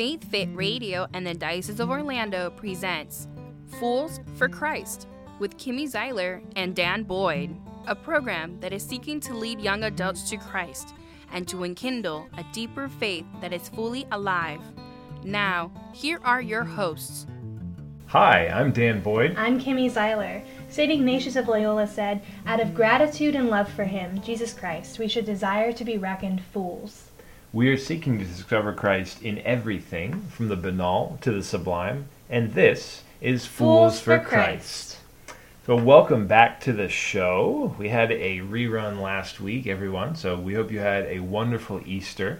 Faith Fit Radio and the Diocese of Orlando presents Fools for Christ with Kimmy Zeiler and Dan Boyd, a program that is seeking to lead young adults to Christ and to enkindle a deeper faith that is fully alive. Now, here are your hosts. Hi, I'm Dan Boyd. I'm Kimmy Zeiler. St. Ignatius of Loyola said, Out of gratitude and love for him, Jesus Christ, we should desire to be reckoned fools. We are seeking to discover Christ in everything, from the banal to the sublime, and this is Fools, Fools for, for Christ. So, welcome back to the show. We had a rerun last week, everyone, so we hope you had a wonderful Easter.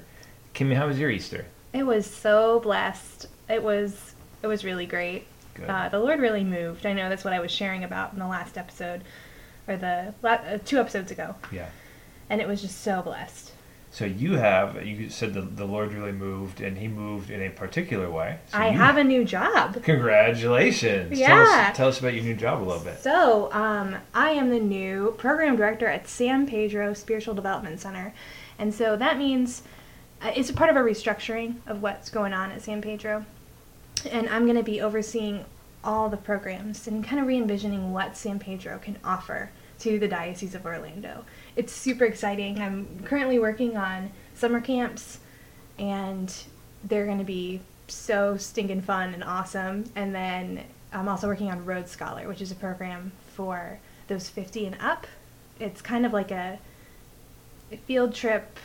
Kimmy, how was your Easter? It was so blessed. It was it was really great. Uh, the Lord really moved. I know that's what I was sharing about in the last episode, or the la- uh, two episodes ago, yeah. and it was just so blessed. So, you have, you said the, the Lord really moved, and He moved in a particular way. So I have a new job. Congratulations. Tell Yeah. us, tell us about your new job a little bit. So, um, I am the new program director at San Pedro Spiritual Development Center. And so that means uh, it's a part of a restructuring of what's going on at San Pedro. And I'm going to be overseeing all the programs and kind of re envisioning what San Pedro can offer to the Diocese of Orlando. It's super exciting. I'm currently working on summer camps, and they're going to be so stinking fun and awesome. And then I'm also working on Road Scholar, which is a program for those 50 and up. It's kind of like a, field trip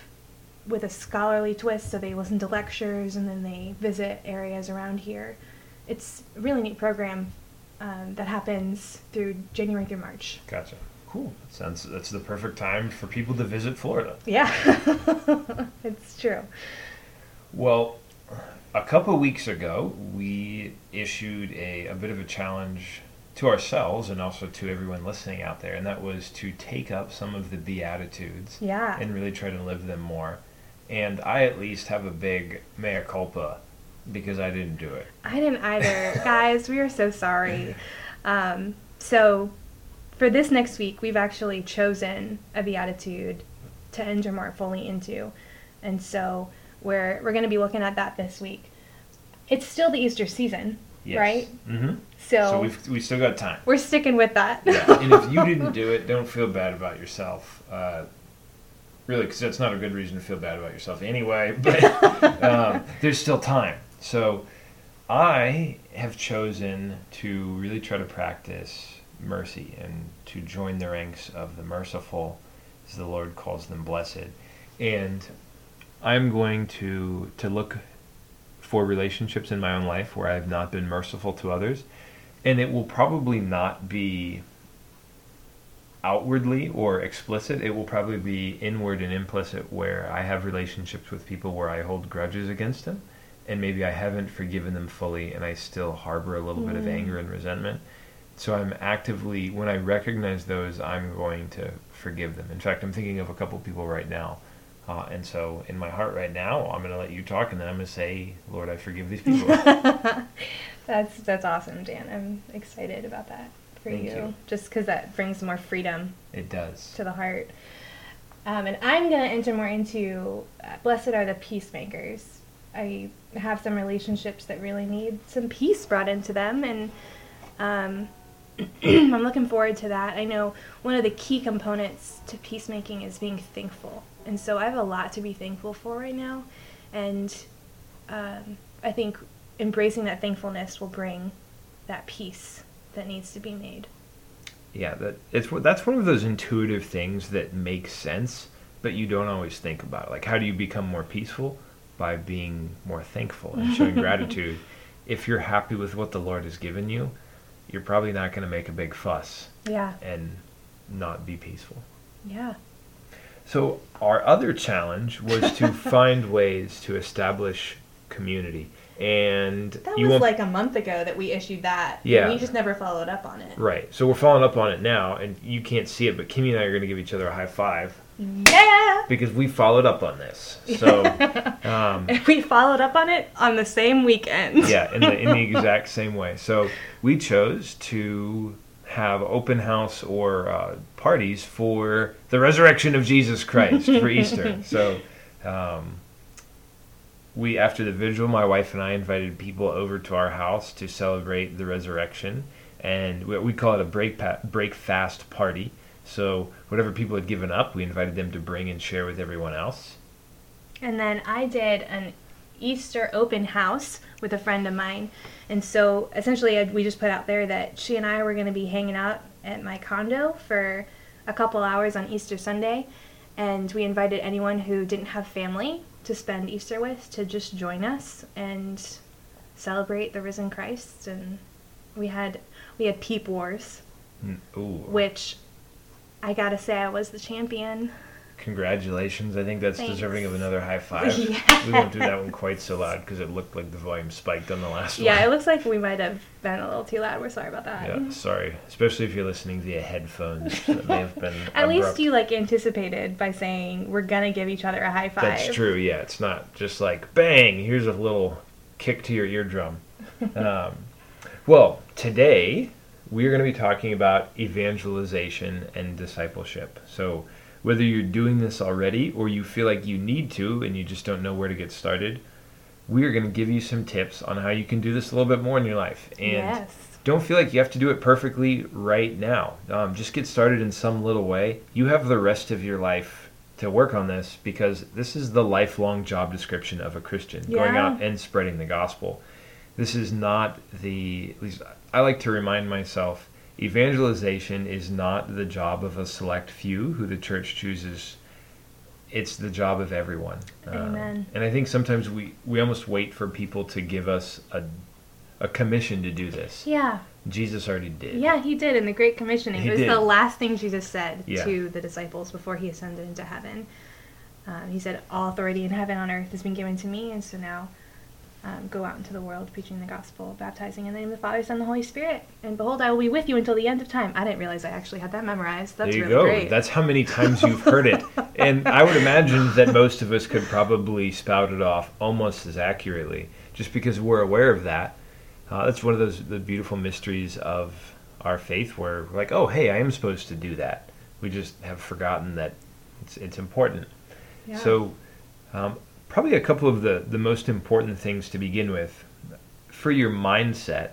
with a scholarly twist. So they listen to lectures and then they visit areas around here. It's a really neat program um, that happens through January through March. Gotcha. Cool. Sounds that's the perfect time for people to visit Florida. Yeah, it's true. Well, a couple weeks ago, we issued a, a bit of a challenge to ourselves and also to everyone listening out there, and that was to take up some of the Beatitudes Yeah. and really try to live them more. And I at least have a big mea culpa because I didn't do it. I didn't either. Guys, we are so sorry. Um, so, for this next week, we've actually chosen a beatitude to enter more fully into. And so, we're, we're going to be looking at that this week. It's still the Easter season, Yes. right? Mm-hmm. So, So we've we still got time. we're sticking with that. yeah, and if you didn't do it, don't feel bad about yourself. Uh, really, because that's not a good reason to feel bad about yourself anyway. But um, there's still time. So I have chosen to really try to practice mercy and to join the ranks of the merciful, as the Lord calls them, blessed. And I'm going to to look for relationships in my own life where I have not been merciful to others and it will probably not be outwardly or explicit. It will probably be inward and implicit where I have relationships with people where I hold grudges against them and maybe I haven't forgiven them fully and I still harbor a little bit of Mm. anger and resentment. So I'm actively when I recognize those, I'm going to forgive them. In fact, I'm thinking of a couple people right now. Uh, and so, in my heart right now, I'm going to let you talk, and then I'm going to say, "Lord, I forgive these people." that's, that's awesome, Dan. I'm excited about that for Thank you. you. Just because that brings more freedom it does. to the heart. Um, and I'm going to enter more into uh, blessed are the peacemakers. I have some relationships that really need some peace brought into them, and um, I'm looking forward to that. I know one of the key components to peacemaking is being thankful, and so I have a lot to be thankful for right now, and um, I think embracing that thankfulness will bring that peace that needs to be made. Yeah, that it's that's one of those intuitive things that makes sense, but you don't always think about. It. Like, how do you become more peaceful? By being more thankful and showing gratitude. If you're happy with what the Lord has given you, you're probably not going to make a big fuss Yeah, and not be peaceful. yeah. So our other challenge was to find ways to establish community, and That was like a month ago that we issued that. and Yeah. We just never followed up on it. right. So we're following up on it now, and you can't see it, but Kimmy and I are going to give each other a high five Yeah! because we followed up on this. So um, we followed up on it on the same weekend. yeah, in the in the exact same way. So we chose to have open house or uh, parties for the resurrection of Jesus Christ for Easter. So um, we after the vigil, my wife and I invited people over to our house to celebrate the resurrection, and we, we call it a break pa- break fast party. So whatever people had given up, we invited them to bring and share with everyone else. And then I did an Easter open house with a friend of mine. And so essentially, we just put out there that she and I were going to be hanging out at my condo for a couple hours on Easter Sunday. And we invited anyone who didn't have family to spend Easter with to just join us and celebrate the risen Christ. And we had we had peep wars, Mm, Ooh, which I gotta say I was the champion. congratulations! I think that's Thanks. deserving of another high five. We won't do that one quite so loud because it looked like the volume spiked on the last one. Yeah, it looks like we might have been a little too loud. We're sorry about that. Yeah, sorry, especially if you're listening via headphones. That may have been At least you like anticipated by saying we're gonna give each other a high five. That's true. Yeah, it's not just like bang. Here's a little kick to your eardrum. um, well, today we are going to be talking about evangelization and discipleship. So, whether you're doing this already or you feel like you need to and you just don't know where to get started, we are going to give you some tips on how you can do this a little bit more in your life. And yes. don't feel like you have to do it perfectly right now. Um, just get started in some little way. You have the rest of your life to work on this because this is the lifelong job description of a Christian going out and spreading the gospel. This is not the, at least I like to remind myself, evangelization is not the job of a select few who the church chooses. It's the job of everyone. Um, Amen. and I think sometimes we, we almost wait for people to give us a, a commission to do this. Yeah. Jesus already did. Yeah, he did in the Great Commissioning. He it was did. the last thing Jesus said Yeah. to the disciples before he ascended into heaven. Um, he said, "All authority in heaven and on earth has been given to me, and so now um, go out into the world, preaching the gospel, baptizing in the name of the Father, Son, and the Holy Spirit. And behold, I will be with you until the end of time." I didn't realize I actually had that memorized. That's there you really go. great. That's how many times you've heard it. and I would imagine that most of us could probably spout it off almost as accurately, just because we're aware of that. Uh, that's one of those the beautiful mysteries of our faith, where we're like, oh, hey, I am supposed to do that. We just have forgotten that it's it's important. Yeah. So, um, probably a couple of the, the most important things to begin with for your mindset.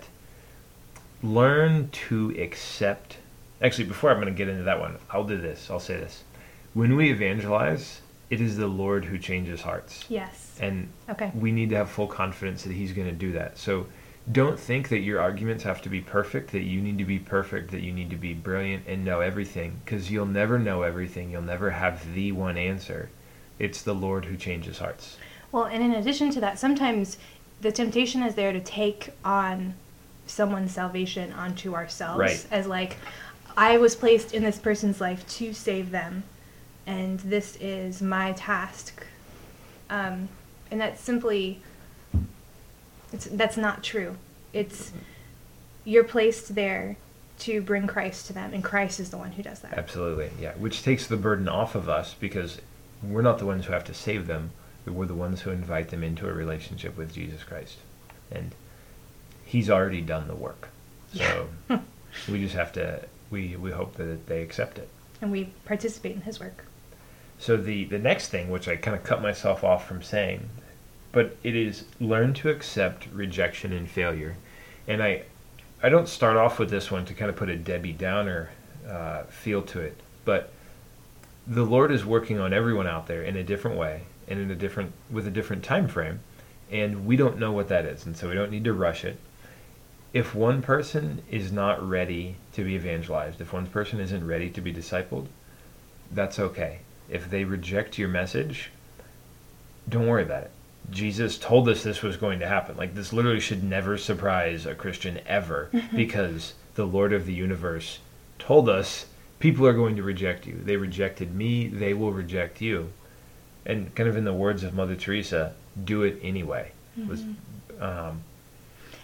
Learn to accept. Actually, before I'm going to get into that one, I'll do this. I'll say this. When we evangelize, it is the Lord who changes hearts. yes. And Okay. we need to have full confidence that He's going to do that. So don't think that your arguments have to be perfect, that you need to be perfect, that you need to be brilliant and know everything, because you'll never know everything. You'll never have the one answer. It's the Lord who changes hearts. Well, and in addition to that, sometimes the temptation is there to take on someone's salvation onto ourselves Right. as like I was placed in this person's life to save them, and this is my task. Um, and that's simply it's that's not true. It's you're placed there to bring Christ to them, and Christ is the one who does that. Absolutely, yeah. Which takes the burden off of us because we're not the ones who have to save them. We're the ones who invite them into a relationship with Jesus Christ. And He's already done the work. So we just have to, we, we hope that they accept it. And we participate in His work. So the, the next thing, which I kind of cut myself off from saying, but it is learn to accept rejection and failure. And I, I don't start off with this one to kind of put a Debbie Downer uh, feel to it, but the Lord is working on everyone out there in a different way and in a different with a different time frame, and we don't know what that is, and so we don't need to rush it. If one person is not ready to be evangelized, if one person isn't ready to be discipled, that's okay. If they reject your message, don't worry about it. Jesus told us this was going to happen. Like this literally should never surprise a Christian ever because the Lord of the universe told us people are going to reject you. They rejected me, they will reject you. And kind of in the words of Mother Teresa, do it anyway. Was um,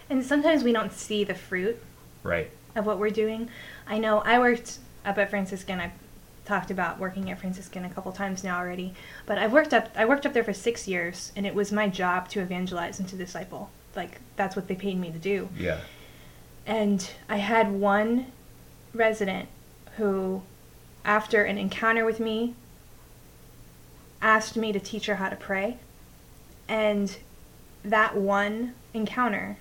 And sometimes we don't see the fruit right. of what we're doing. I know I worked up at Franciscan. I've talked about working at Franciscan a couple times now already, but I've worked up I worked up there for six years, and it was my job to evangelize and to disciple. Like that's what they paid me to do. Yeah. And I had one resident who, after an encounter with me, asked me to teach her how to pray. And that one encounter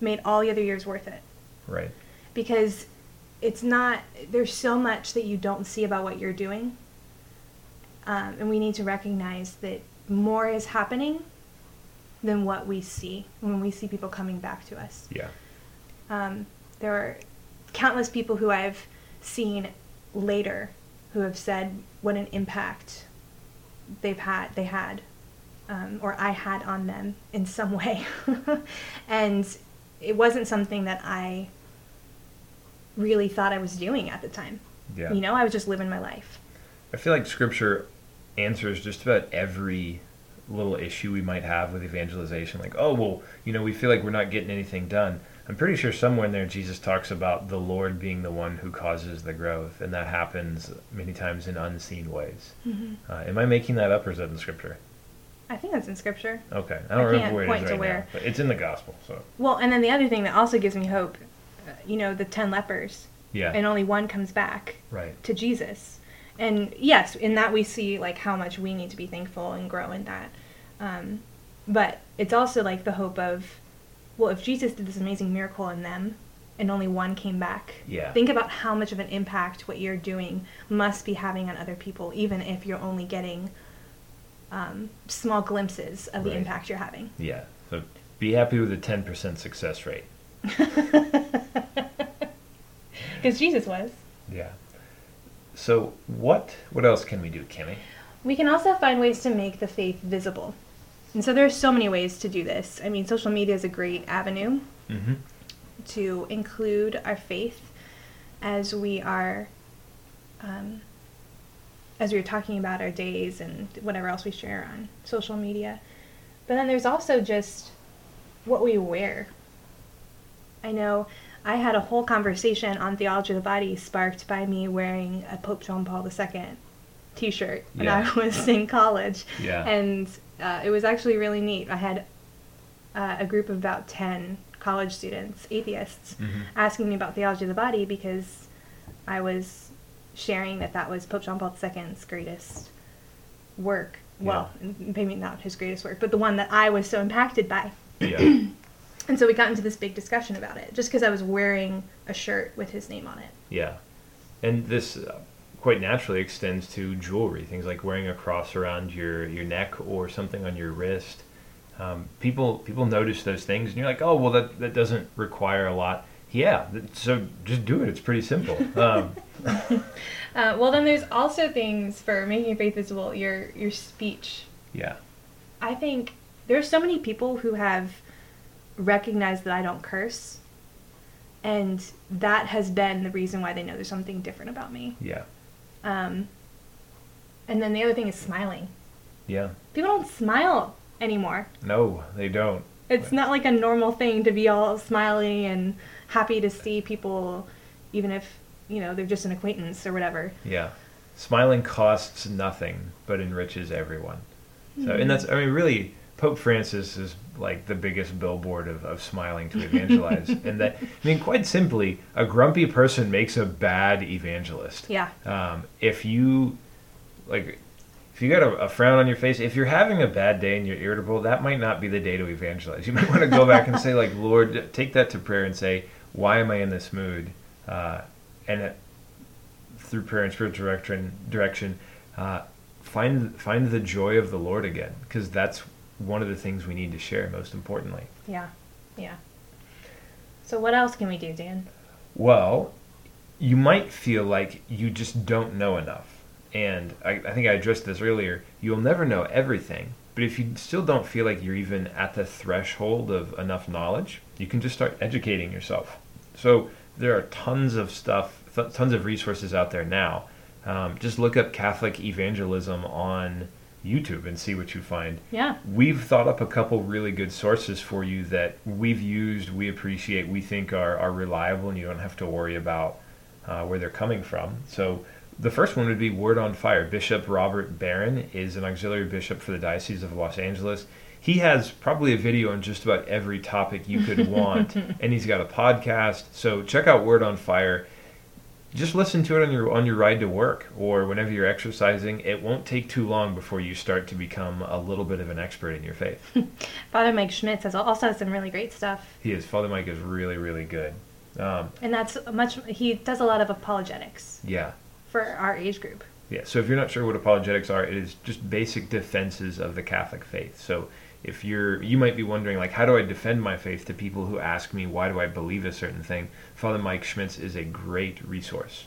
made all the other years worth it Right. because it's not there's so much that you don't see about what you're doing um, and we need to recognize that more is happening than what we see when we see people coming back to us Yeah. um, there are countless people who I've seen later who have said what an impact they've had they had um, or I had on them in some way and it wasn't something that I really thought I was doing at the time Yeah. you know I was just living my life I feel like Scripture answers just about every little issue we might have with evangelization. Like, oh, well, you know, we feel like we're not getting anything done. I'm pretty sure somewhere in there Jesus talks about the Lord being the one who causes the growth, and that happens many times in unseen ways. Uh, am I making that up, or is that in Scripture? I think that's in scripture Okay, I I don't remember can't where it is to right where. now, but it's in the Gospel. So well and then the other thing that also gives me hope uh, you know the 10 lepers yeah, and only one comes back right, to Jesus. And yes, in that we see like how much we need to be thankful and grow in that. Um, but it's also like the hope of, well, if Jesus did this amazing miracle in them and only one came back, Yeah. think about how much of an impact what you're doing must be having on other people, even if you're only getting um, small glimpses of the impact you're having. yeah. So be happy with a 10% success rate. Because Jesus was. Yeah. So what what else can we do, Kimmy? We can also find ways to make the faith visible. And so there's so many ways to do this. I mean, social media is a great avenue Mm-hmm. to include our faith as we are um, as we are talking about our days and whatever else we share on social media. But then there's also just what we wear. I know I had a whole conversation on theology of the body sparked by me wearing a Pope John Paul II t-shirt when Yeah. I was in college. Yeah. And uh, it was actually really neat. I had uh, a group of about 10 college students, atheists, Mhm. asking me about theology of the body because I was sharing that that was Pope John Paul II's greatest work. Well, maybe not his greatest work, but the one that I was so impacted by. Yeah. And so we got into this big discussion about it, just because I was wearing a shirt with his name on it. yeah. And this uh, quite naturally extends to jewelry, things like wearing a cross around your, your neck or something on your wrist. Um, people people notice those things, and you're like, oh, well, that, that doesn't require a lot. Yeah, so just do it. It's pretty simple. Um, Uh, well, then there's also things for making your faith visible. Your your speech. yeah. I think there's so many people who have recognized that I don't curse, and that has been the reason why they know there's something different about me. Yeah. Um, and then the other thing is smiling. Yeah. People don't smile anymore. No, they don't. It's not like a normal thing to be all smiley and happy to see people, even if you know they're just an acquaintance or whatever. Yeah. Smiling costs nothing but enriches everyone. So, Hmm. and that's, I mean, really, Pope Francis is like the biggest billboard of, of smiling to evangelize. and that, I mean, quite simply, a grumpy person makes a bad evangelist. Yeah. Um, if you, like, if you got a, a frown on your face, if you're having a bad day and you're irritable, that might not be the day to evangelize. You might want to go back and say, like, Lord, take that to prayer and say, why am I in this mood? Uh, and it, through prayer and spiritual direction, direction uh, find find the joy of the Lord again, because that's one of the things we need to share. Most importantly, Yeah. Yeah. So what else can we do, Dan? well, you might feel like you just don't know enough, and I, I think I addressed this earlier. You'll never know everything, but if you still don't feel like you're even at the threshold of enough knowledge, you can just start educating yourself. So there are tons of stuff, th- tons of resources out there now. Um, just look up Catholic evangelism on YouTube and see what you find. Yeah. We've thought up a couple really good sources for you that we've used, we appreciate, we think are, are reliable, and you don't have to worry about uh, where they're coming from. So the first one would be Word on Fire. Bishop Robert Barron is an auxiliary bishop for the Diocese of Los Angeles. He has probably a video on just about every topic you could want, and he's got a podcast. So check out Word on Fire. Just listen to it on your on your ride to work or whenever you're exercising. It won't take too long before you start to become a little bit of an expert in your faith. Father Mike Schmitz has also has some really great stuff, he is. Father Mike is really really good. Um, and that's much. He does a lot of apologetics yeah. for our age group. Yeah, so if you're not sure what apologetics are, it is just basic defenses of the Catholic faith. So if you're, you might be wondering, like, how do I defend my faith to people who ask me why do I believe a certain thing? Father Mike Schmitz is a great resource.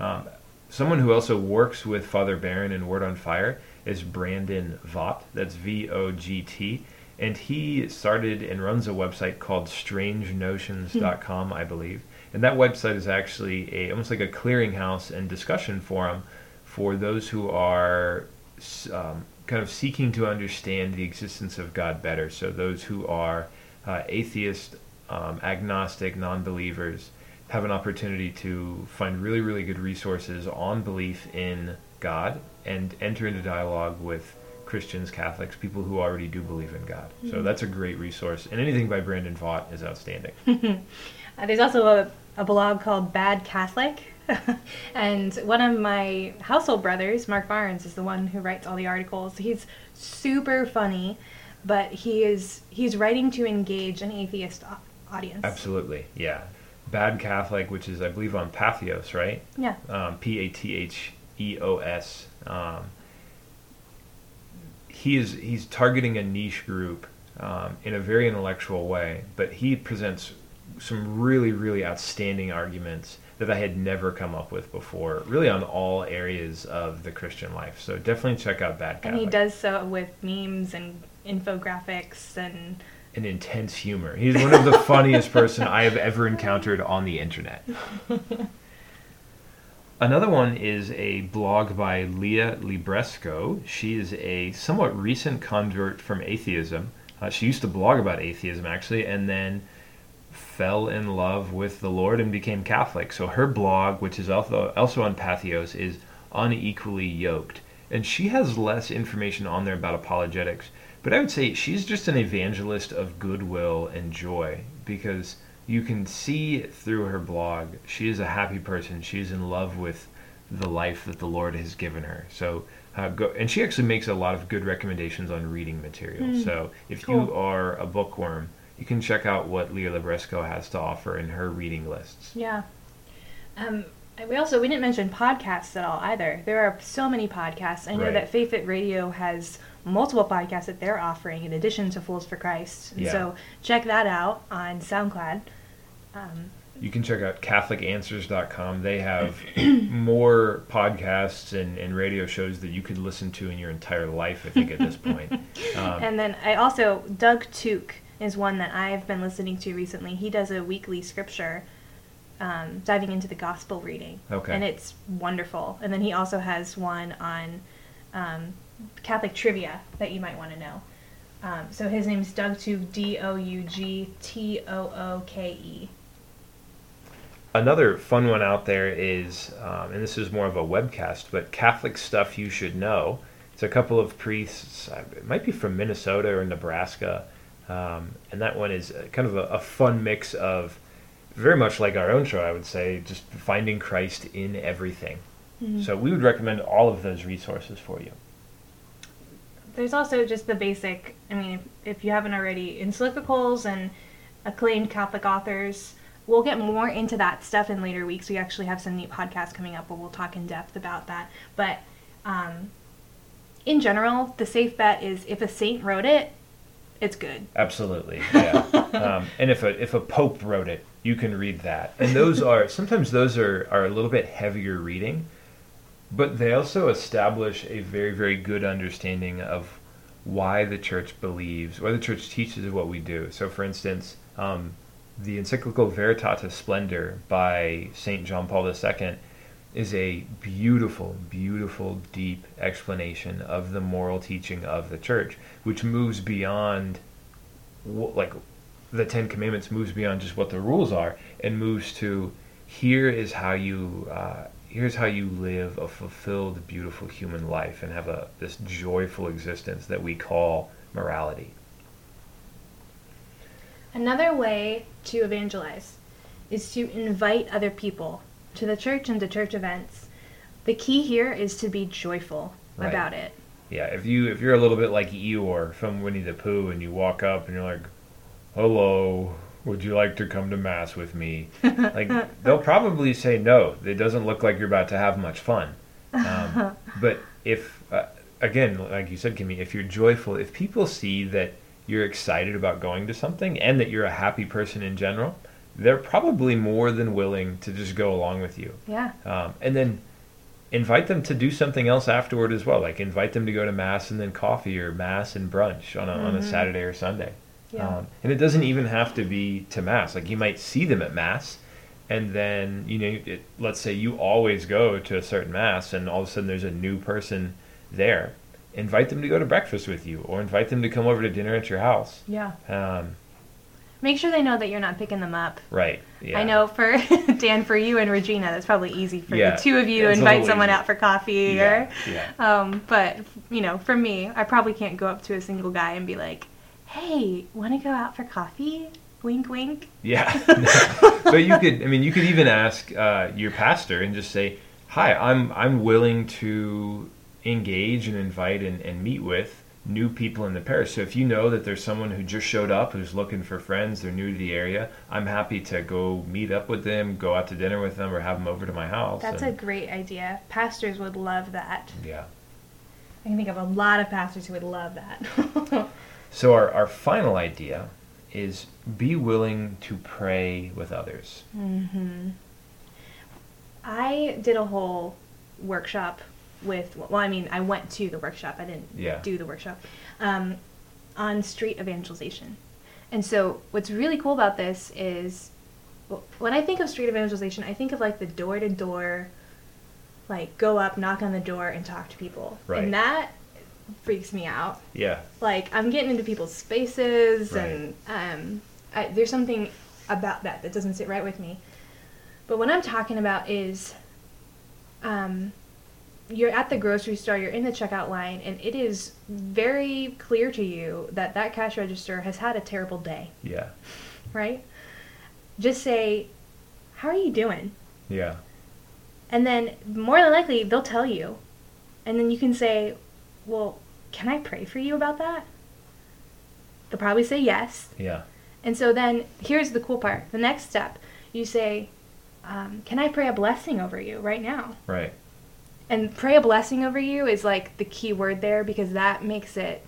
Um, someone who also works with Father Barron in Word on Fire is Brandon Vogt. That's V O G T. And he started and runs a website called strangenotions.com, I believe. And that website is actually a almost like a clearinghouse and discussion forum for those who are um, kind of seeking to understand the existence of God better. So those who are uh, atheist, um, agnostic, non-believers have an opportunity to find really, really good resources on belief in God and enter into dialogue with Christians, Catholics, people who already do believe in God. So that's a great resource. And anything by Brandon Vogt is outstanding. Uh, there's also a, a blog called Bad Catholic. and one of my household brothers, Marc Barnes, is the one who writes all the articles. He's super funny, but he is he's writing to engage an atheist audience. Absolutely, yeah. Bad Catholic, which is, I believe, on Patheos, right? Yeah. um, P A T H E O S. Um, he is he's targeting a niche group um, in a very intellectual way, but he presents some really really outstanding arguments that I had never come up with before, really on all areas of the Christian life. So definitely check out Bad Catholic. And he does so with memes and infographics and an intense humor. He's one of the funniest person I have ever encountered on the internet. Another one is a blog by Leah Libresco. She is a somewhat recent convert from atheism. Uh, she used to blog about atheism actually, and then fell in love with the Lord and became Catholic. So her blog, which is also also on Patheos, is unequally yoked, and she has less information on there about apologetics. But I would say she's just an evangelist of goodwill and joy because you can see through her blog she is a happy person. She's in love with the life that the Lord has given her. So uh, go, and she actually makes a lot of good recommendations on reading material. So if you are a bookworm, you can check out what Leah Libresco has to offer in her reading lists. Yeah. Um, we also we didn't mention podcasts at all either. There are so many podcasts. I know Right. that Faith Fit Radio has multiple podcasts that they're offering in addition to Fools for Christ. Yeah. So check that out on SoundCloud. Um, You can check out CatholicAnswers.com. They have more podcasts and, and radio shows that you could listen to in your entire life, I think, at this point. Um, and then I also Doug Tooke is one that I've been listening to recently. He does a weekly scripture, um, diving into the gospel reading, Okay. and it's wonderful. And then he also has one on um, Catholic trivia that you might want to know. Um, so his name is Doug Tooke, D O U G T O O K E. Another fun one out there is, um, and this is more of a webcast, but Catholic Stuff You Should Know. It's a couple of priests, uh, it might be from Minnesota or Nebraska, um, and that one is uh, kind of a, a fun mix of very much like our own show, I would say, just finding Christ in everything. So we would recommend all of those resources for you. There's also just the basic, I mean, if, if you haven't already, encyclicals and acclaimed Catholic authors. We'll get more into that stuff in later weeks. We actually have some neat podcasts coming up where we'll talk in depth about that. But um, in general, the safe bet is if a saint wrote it, it's good. Absolutely, yeah. um, and if a if a pope wrote it, you can read that. And those are sometimes those are are a little bit heavier reading, but they also establish a very very good understanding of why the church believes, why the church teaches what we do. So, for instance, um, the encyclical Veritatis Splendor by Saint John Paul II is a beautiful, beautiful, deep explanation of the moral teaching of the church, which moves beyond, like, the Ten Commandments moves beyond just what the rules are and moves to here is how you uh, here's how you live a fulfilled, beautiful human life and have a this joyful existence that we call morality. Another way to evangelize is to invite other people to the church and to church events. The key here is to be joyful Right. about it. Yeah, if you if you're a little bit like Eeyore from Winnie the Pooh, and you walk up and you're like, "Hello, would you like to come to mass with me?" like they'll probably say no. It doesn't look like you're about to have much fun. Um, but if uh, again, like you said, Kimmy, if you're joyful, if people see that you're excited about going to something and that you're a happy person in general, they're probably more than willing to just go along with you. Yeah. Um, and then invite them to do something else afterward as well. Like invite them to go to mass and then coffee or mass and brunch on a, on a Mhm. Saturday or Sunday. Yeah. Um, and it doesn't even have to be to mass. Like you might see them at mass, and then you know, it, let's say you always go to a certain mass, and all of a sudden there's a new person there. Invite them to go to breakfast with you, or invite them to come over to dinner at your house. yeah. Um, Make sure they know that you're not picking them up. right. Yeah. I know for Dan, for you and Regina, that's probably easy for Yeah. the two of you to invite someone easy. out for coffee Yeah. or Yeah. Um, but you know, for me, I probably can't go up to a single guy and be like, "Hey, want to go out for coffee?" Wink, wink. Yeah, but you could. I mean, you could even ask uh, your pastor and just say, "Hi, I'm I'm willing to engage and invite and, and meet with new people in the parish. So if you know that there's someone who just showed up who's looking for friends, they're new to the area, I'm happy to go meet up with them, go out to dinner with them, or have them over to my house." That's a great idea. Pastors would love that. yeah. I can think of a lot of pastors who would love that. So our our final idea is be willing to pray with others. Mm-hmm. I did a whole workshop with. Well, I mean, I went to the workshop. I didn't Yeah. do the workshop um, on street evangelization. And so, what's really cool about this is when I think of street evangelization, I think of like the door to door, like go up, knock on the door, and talk to people. Right. And that freaks me out. Yeah. Like I'm getting into people's spaces, Right. and um, I, there's something about that that doesn't sit right with me. But what I'm talking about is, um, you're at the grocery store, you're in the checkout line, and it is very clear to you that that cash register has had a terrible day, Yeah. right? Just say, "How are you doing?" Yeah. And then more than likely they'll tell you. And then you can say, Well, can I pray for you about that? They'll probably say yes. Yeah. And so then here's the cool part. The next step, you say, um, Can I pray a blessing over you right now? Right. And pray a blessing over you is like the key word there because that makes it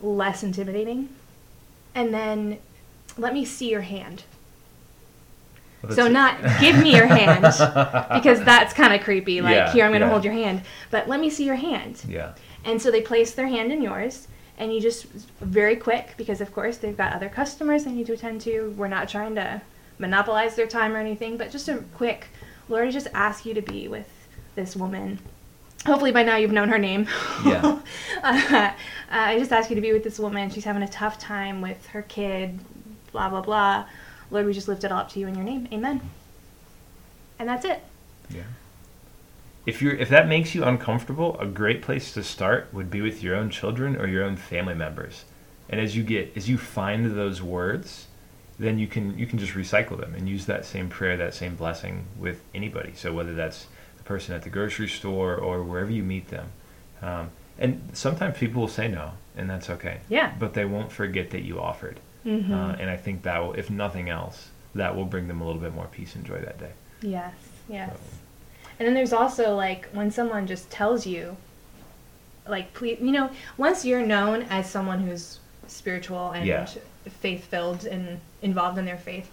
less intimidating. And then let me see your hand. So not give me your hand because that's kind of creepy. Like Yeah, here I'm going to yeah. hold your hand, but let me see your hand. Yeah. And so they place their hand in yours, and you just very quick because of course they've got other customers they need to attend to. We're not trying to monopolize their time or anything, but just a quick. Lord, I just ask you to be with this woman. Hopefully by now you've known her name. Yeah. uh, I just ask you to be with this woman. She's having a tough time with her kid. Blah blah blah. Lord, we just lift it all up to you in your name. Amen. And that's it. Yeah. If you're if that makes you uncomfortable, a great place to start would be with your own children or your own family members. And as you get as you find those words, then you can you can just recycle them and use that same prayer, that same blessing with anybody. So whether that's the person at the grocery store or wherever you meet them. Um, and sometimes people will say no, and that's okay. Yeah. But they won't forget that you offered. Mm-hmm. Uh, and I think that will, if nothing else, that will bring them a little bit more peace and joy that day. Yes, yes. And then there's also like when someone just tells you, like, please, you know, once you're known as someone who's spiritual and Yeah. faith filled and involved in their faith,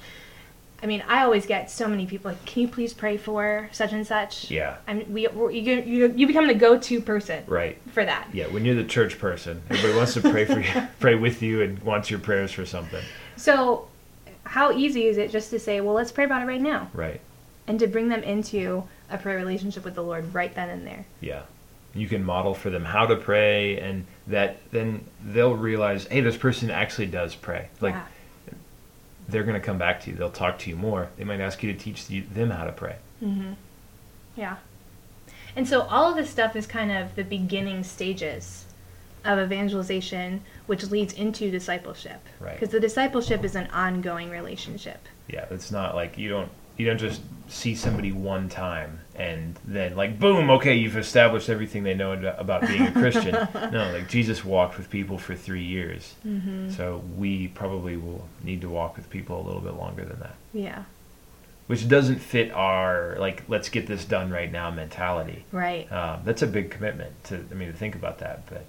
I mean, I always get so many people like, can you please pray for such and such? Yeah. I mean, we, you, you, you become the go to person Right. for that. Yeah, when you're the church person, everybody wants to pray for you, pray with you, and wants your prayers for something. So, how easy is it just to say, well, let's pray about it right now? Right. And to bring them into a prayer relationship with the Lord right then and there. Yeah. You can model for them how to pray, and that then they'll realize, hey, this person actually does pray. Like yeah. They're going to come back to you. They'll talk to you more. They might ask you to teach them how to pray. Mm-hmm. Yeah. And so all of this stuff is kind of the beginning stages of evangelization, which leads into discipleship. Right. Because the discipleship is an ongoing relationship. Yeah, it's not like you don't you don't just see somebody one time and then like boom okay you've established everything they know about being a christian no like jesus walked with people for three years Mm-hmm. so we probably will need to walk with people a little bit longer than that Yeah. which doesn't fit our like let's get this done right now mentality Right. um, that's a big commitment to i mean to think about that but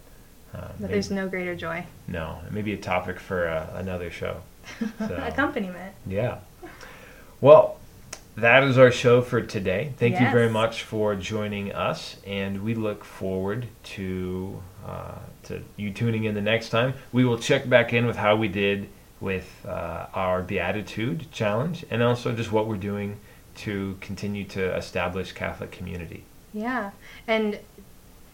uh, But maybe- there's no greater joy. no it maybe a topic for uh, another show So- Accompaniment. yeah. Well, that is our show for today. Thank you very much for joining us, and we look forward to uh, to you tuning in the next time. We will check back in with how we did with uh, our Beatitude challenge, and also just what we're doing to continue to establish Catholic community. Yeah. And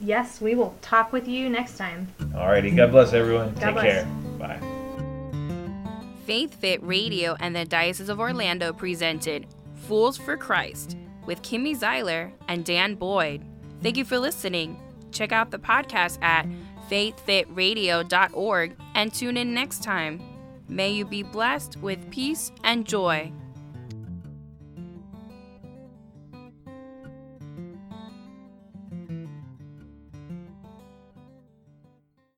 yes, we will talk with you next time. Alrighty, God bless everyone. God Take bless. care. Bye. Faith Fit Radio and the Diocese of Orlando presented Fools for Christ with Kimmy Zeiler and Dan Boyd. Thank you for listening. Check out the podcast at faithfitradio.org and tune in next time. May you be blessed with peace and joy.